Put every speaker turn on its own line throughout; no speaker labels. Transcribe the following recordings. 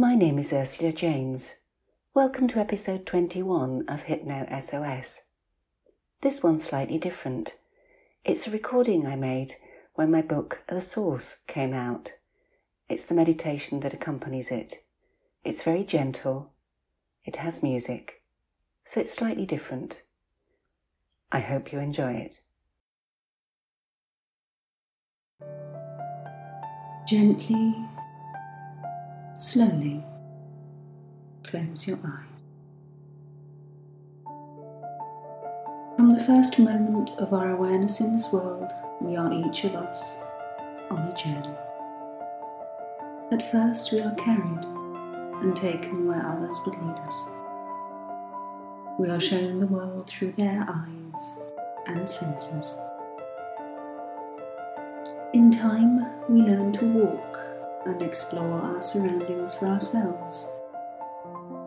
My name is Ursula James. Welcome to episode 21 of Hypno SOS. This one's slightly different. It's a recording I made when my book The Source came out. It's the meditation that accompanies it. It's very gentle. It has music. So it's slightly different. I hope you enjoy it.
Gently, slowly, close your eyes. From the first moment of our awareness in this world, we are each of us on a journey. At first, we are carried and taken where others would lead us. We are shown the world through their eyes and senses. In time, we learn to walk and explore our surroundings for ourselves.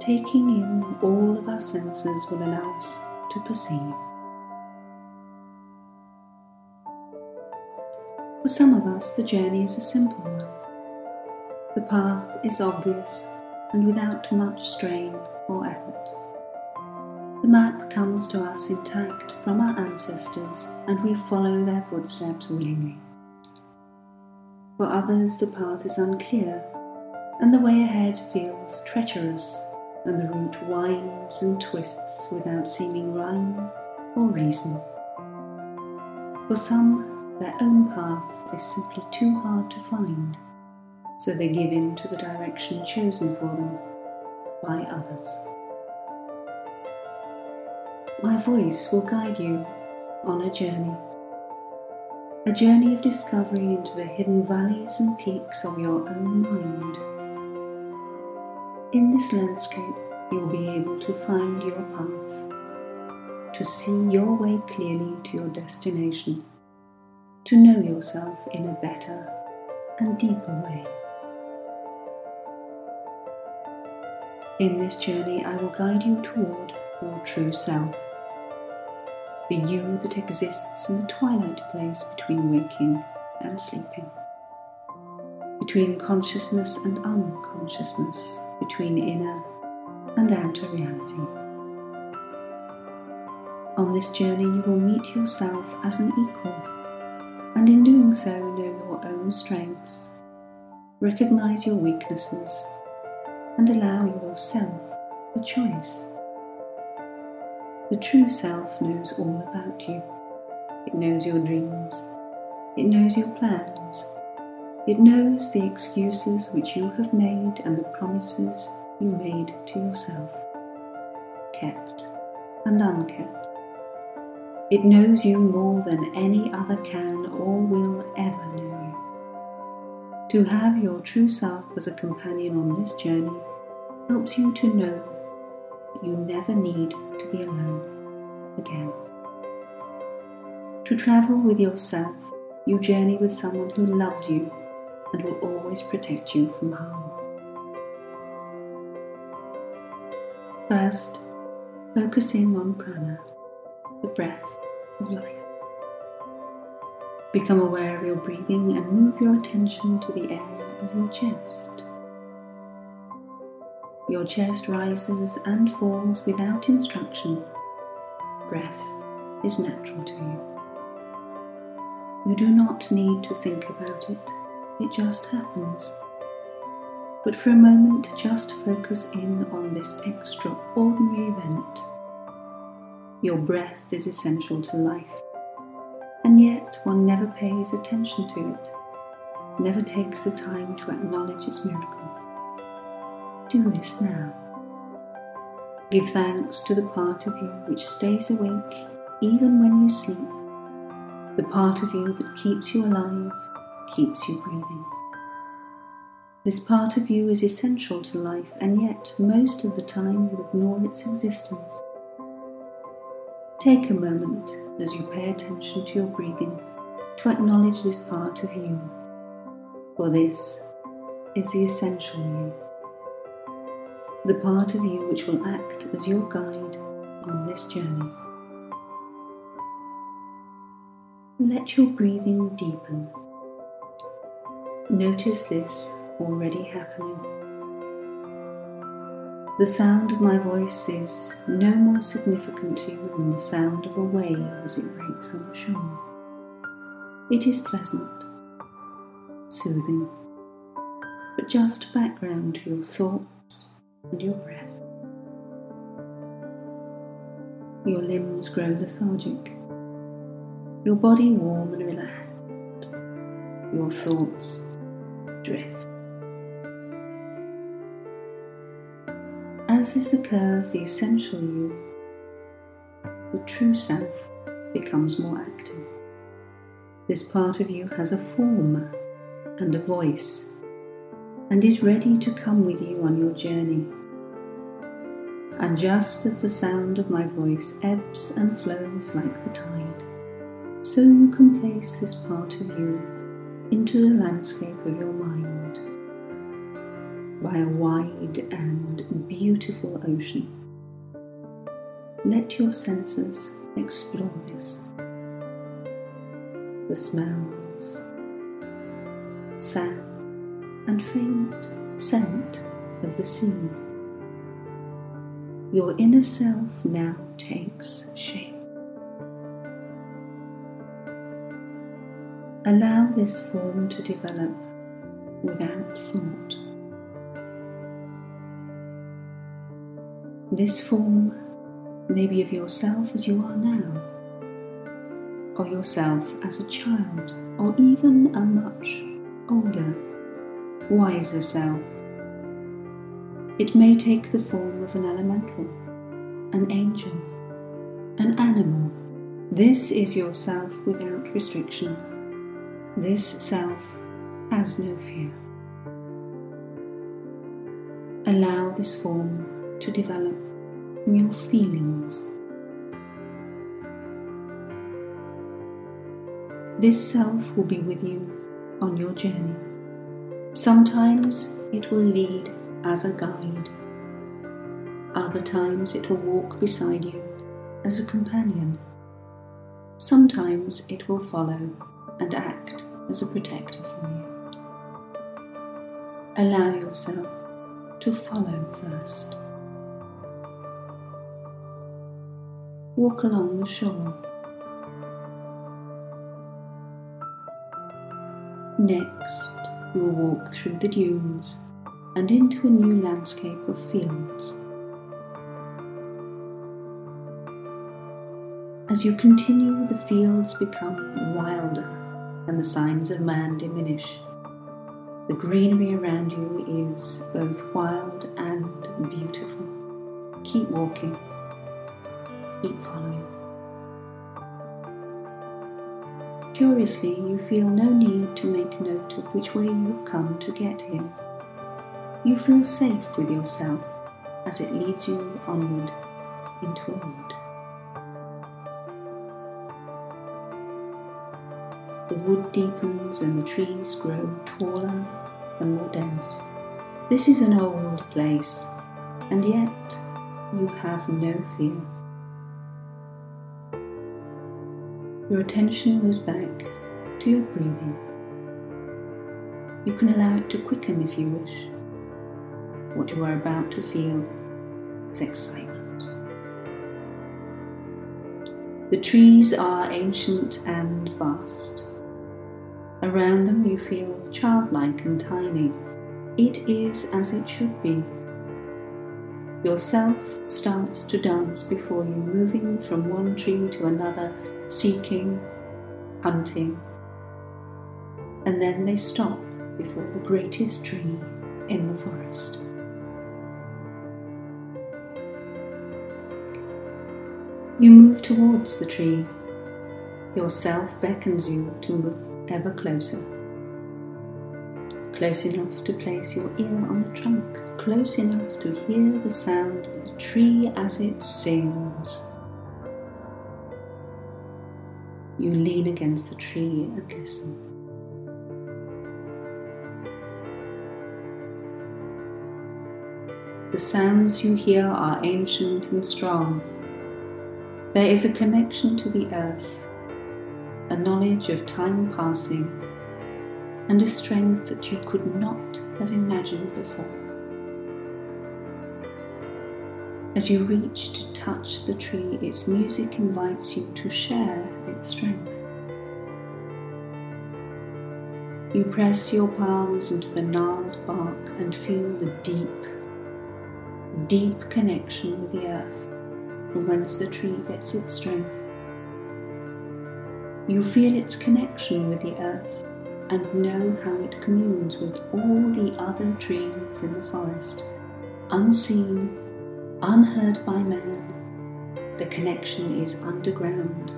Taking in all of our senses will allow us to perceive. For some of us, the journey is a simple one. The path is obvious and without much strain or effort. The map comes to us intact from our ancestors, and we follow their footsteps willingly. For others, the path is unclear, and the way ahead feels treacherous, and the route winds and twists without seeming rhyme or reason. For some, their own path is simply too hard to find so they give in to the direction chosen for them by others. My voice will guide you on a journey, a journey of discovery into the hidden valleys and peaks of your own mind. In this landscape, you'll be able to find your path, to see your way clearly to your destination, to know yourself in a better and deeper way. In this journey, I will guide you toward your true self, the you that exists in the twilight place between waking and sleeping, between consciousness and unconsciousness, between inner and outer reality. On this journey, you will meet yourself as an equal, and in doing so, know your own strengths, recognize your weaknesses and allow yourself a choice. The true self knows all about you. It knows your dreams. It knows your plans. It knows the excuses which you have made and the promises you made to yourself, kept and unkept. It knows you more than any other can or will ever know you. To have your true self as a companion on this journey helps you to know you never need to be alone again. To travel with yourself, you journey with someone who loves you and will always protect you from harm. First, focus in on prana, the breath of life. Become aware of your breathing and move your attention to the area of your chest. Your chest rises and falls without instruction. Breath is natural to you. You do not need to think about it, it just happens. But for a moment, just focus in on this extraordinary event. Your breath is essential to life, and yet one never pays attention to it, never takes the time to acknowledge its miracle. Do this now. Give thanks to the part of you which stays awake even when you sleep, the part of you that keeps you alive, keeps you breathing. This part of you is essential to life, and yet most of the time you ignore its existence. Take a moment as you pay attention to your breathing to acknowledge this part of you, for this is the essential you the part of you which will act as your guide on this journey. Let your breathing deepen. Notice this already happening. The sound of my voice is no more significant to you than the sound of a wave as it breaks on the shore. It is pleasant, soothing, but just background to your thoughts and your breath. Your limbs grow lethargic, your body warm and relaxed, your thoughts drift. As this occurs, the essential you, the true self, becomes more active. This part of you has a form and a voice and is ready to come with you on your journey. And just as the sound of my voice ebbs and flows like the tide, so you can place this part of you into the landscape of your mind by a wide and beautiful ocean. Let your senses explore this. The smells, sound, and faint scent of the sea. Your inner self now takes shape. Allow this form to develop without thought. This form may be of yourself as you are now, or yourself as a child, or even a much older, wiser self. It may take the form of an elemental, an angel, an animal. This is yourself without restriction. This self has no fear. Allow this form to develop your feelings. This self will be with you on your journey. Sometimes it will lead as a guide. Other times it will walk beside you as a companion. Sometimes it will follow and act as a protector for you. Allow yourself to follow first. Walk along the shore. Next, you will walk through the dunes and into a new landscape of fields. As you continue, the fields become wilder and the signs of man diminish. The greenery around you is both wild and beautiful. Keep walking, keep following. Curiously, you feel no need to make note of which way you have come to get here. You feel safe with yourself as it leads you onward into a wood. The wood deepens and the trees grow taller and more dense. This is an old place, and yet you have no fear. Your attention moves back to your breathing. You can allow it to quicken if you wish. What you are about to feel is excitement. The trees are ancient and vast. Around them you feel childlike and tiny. It is as it should be. Yourself starts to dance before you, moving from one tree to another seeking, hunting, and then they stop before the greatest tree in the forest. You move towards the tree. Yourself beckons you to move ever closer. Close enough to place your ear on the trunk, close enough to hear the sound of the tree as it sings. You lean against the tree and listen. The sounds you hear are ancient and strong. There is a connection to the earth, a knowledge of time passing, and a strength that you could not have imagined before. As you reach to touch the tree, its music invites you to share its strength. You press your palms into the gnarled bark and feel the deep, deep connection with the earth from whence the tree gets its strength. You feel its connection with the earth and know how it communes with all the other trees in the forest, unseen, unheard by man. The connection is underground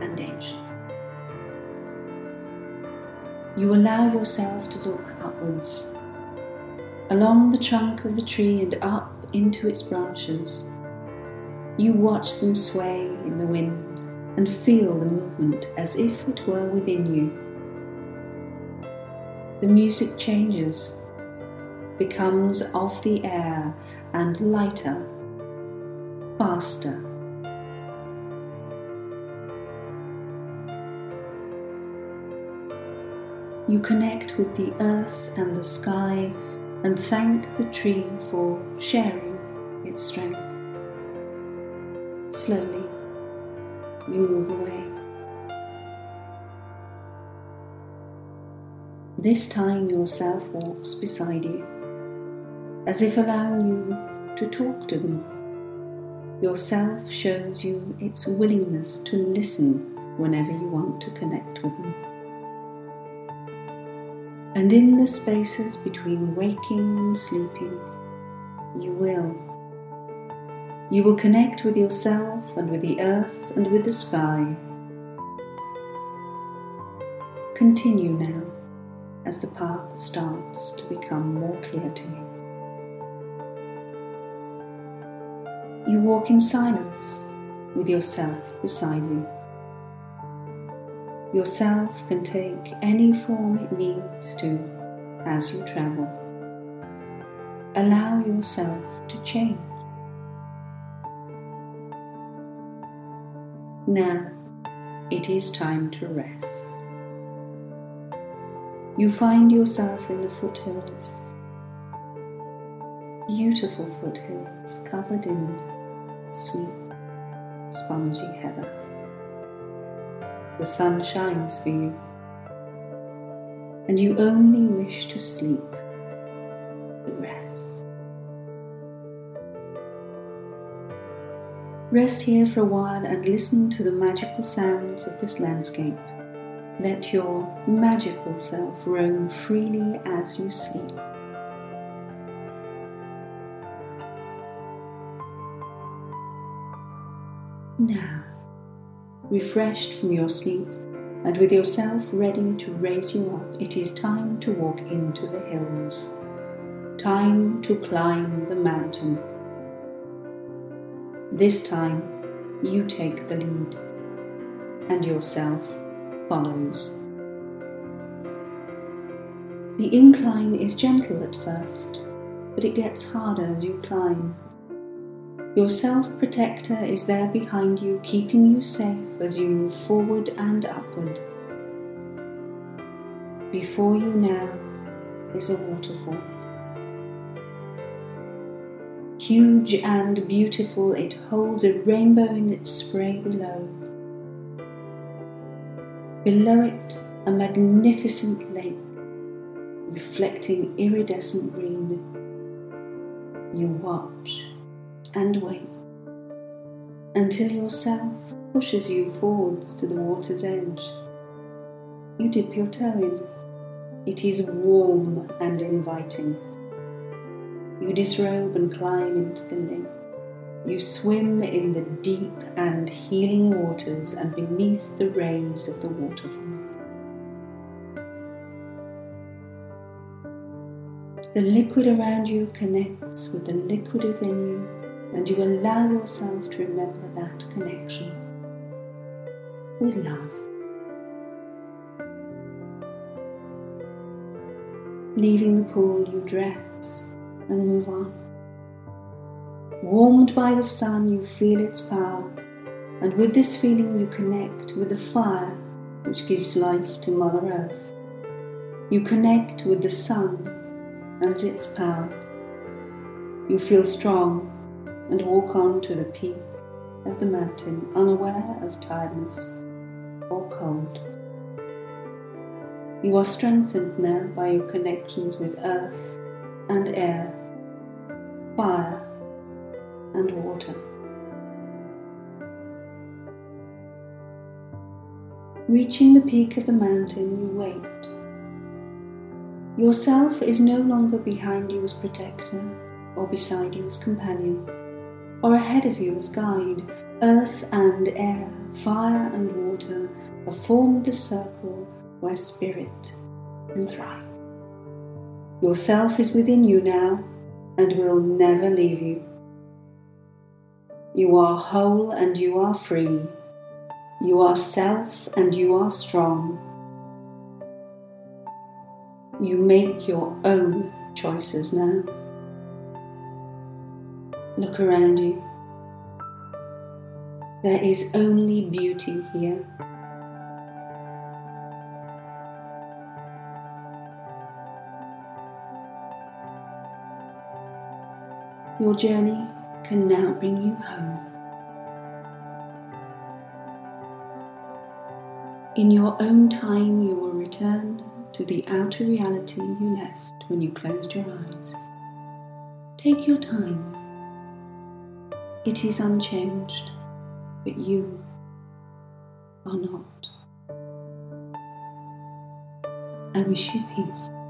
and ancient. You allow yourself to look upwards, along the trunk of the tree and up into its branches. You watch them sway in the wind and feel the movement as if it were within you. The music changes, becomes of the air and lighter, faster. You connect with the earth and the sky and thank the tree for sharing its strength. Slowly, you move away. This time yourself walks beside you, as if allowing you to talk to them. Yourself shows you its willingness to listen whenever you want to connect with them. And in the spaces between waking and sleeping, you will you will connect with yourself and with the earth and with the sky. Continue now as the path starts to become more clear to you. You walk in silence with yourself beside you. Yourself can take any form it needs to as you travel. Allow yourself to change. Now it is time to rest. You find yourself in the foothills, beautiful foothills covered in sweet, spongy heather. The sun shines for you, and you only wish to sleep, to rest. Rest here for a while and listen to the magical sounds of this landscape. Let your magical self roam freely as you sleep. Now, refreshed from your sleep and with yourself ready to raise you up, it is time to walk into the hills. Time to climb the mountain. This time, you take the lead, and yourself follows. The incline is gentle at first, but it gets harder as you climb. Your self protector is there behind you, keeping you safe as you move forward and upward. Before you now is a waterfall. Huge and beautiful, it holds a rainbow in its spray below. Below it, a magnificent lake, reflecting iridescent green. You watch and wait until yourself pushes you forwards to the water's edge. You dip your toe in. It is warm and inviting. You disrobe and climb into the lake. You swim in the deep and healing waters and beneath the rays of the waterfall. The liquid around you connects with the liquid within you, and you allow yourself to remember that connection with love. Leaving the pool, you dress and move on. Warmed by the sun, you feel its power, and with this feeling, you connect with the fire which gives life to Mother Earth. You connect with the sun and its power. You feel strong and walk on to the peak of the mountain, unaware of tiredness or cold. You are strengthened now by your connections with earth and air, fire and water. Reaching the peak of the mountain, you wait. Yourself is no longer behind you as protector, or beside you as companion, or ahead of you as guide. Earth and air, fire and water have formed the circle where spirit can thrive. Yourself is within you now and will never leave you. You are whole and you are free. You are self and you are strong. You make your own choices now. Look around you. There is only beauty here. Your journey can now bring you home. In your own time, you will return to the outer reality you left when you closed your eyes. Take your time. It is unchanged, but you are not. I wish you peace.